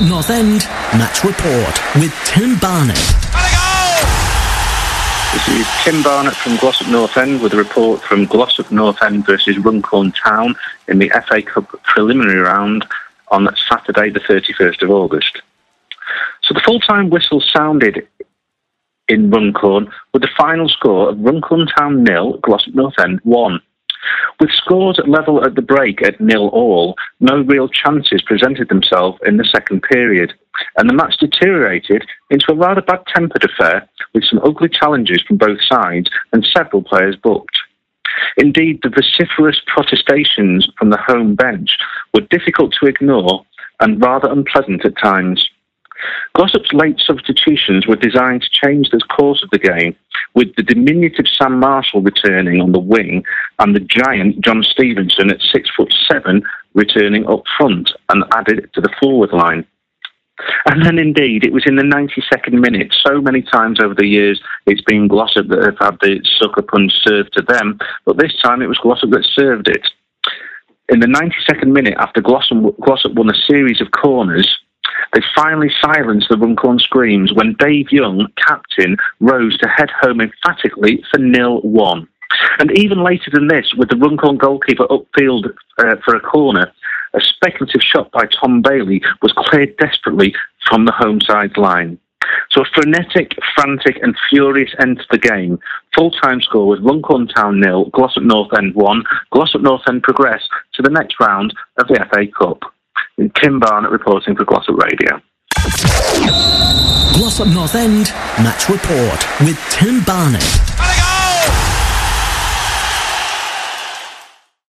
North End Match Report with Tim Barnett. This is Tim Barnett from Glossop North End with a report from Glossop North End versus Runcorn Town in the FA Cup preliminary round on Saturday, the 31st of August. So the full-time whistle sounded in Runcorn with the final score of Runcorn Town nil, Glossop North End one. With scores level at the break at nil all, no real chances presented themselves in the second period, and the match deteriorated into a rather bad tempered affair with some ugly challenges from both sides and several players booked. Indeed, the vociferous protestations from the home bench were difficult to ignore and rather unpleasant at times. Glossop's late substitutions were designed to change the course of the game, with the diminutive Sam Marshall returning on the wing and the giant John Stevenson at six foot seven returning up front and added to the forward line. And then, indeed, it was in the 92nd minute. So many times over the years, it's been Glossop that have had the sucker punch served to them, but this time it was Glossop that served it. In the 92nd minute, after Glossop, Glossop won a series of corners, they finally silenced the Runcorn screams when Dave Young, captain, rose to head home emphatically for nil one. And even later than this, with the Runcorn goalkeeper upfield uh, for a corner, a speculative shot by Tom Bailey was cleared desperately from the home side's line. So a frenetic, frantic, and furious end to the game. Full time score was Runcorn Town nil, Glossop North End one. Glossop North End progress to the next round of the FA Cup. Tim Barnett reporting for Glossop Radio. Glossop North End Match Report with Tim Barnett.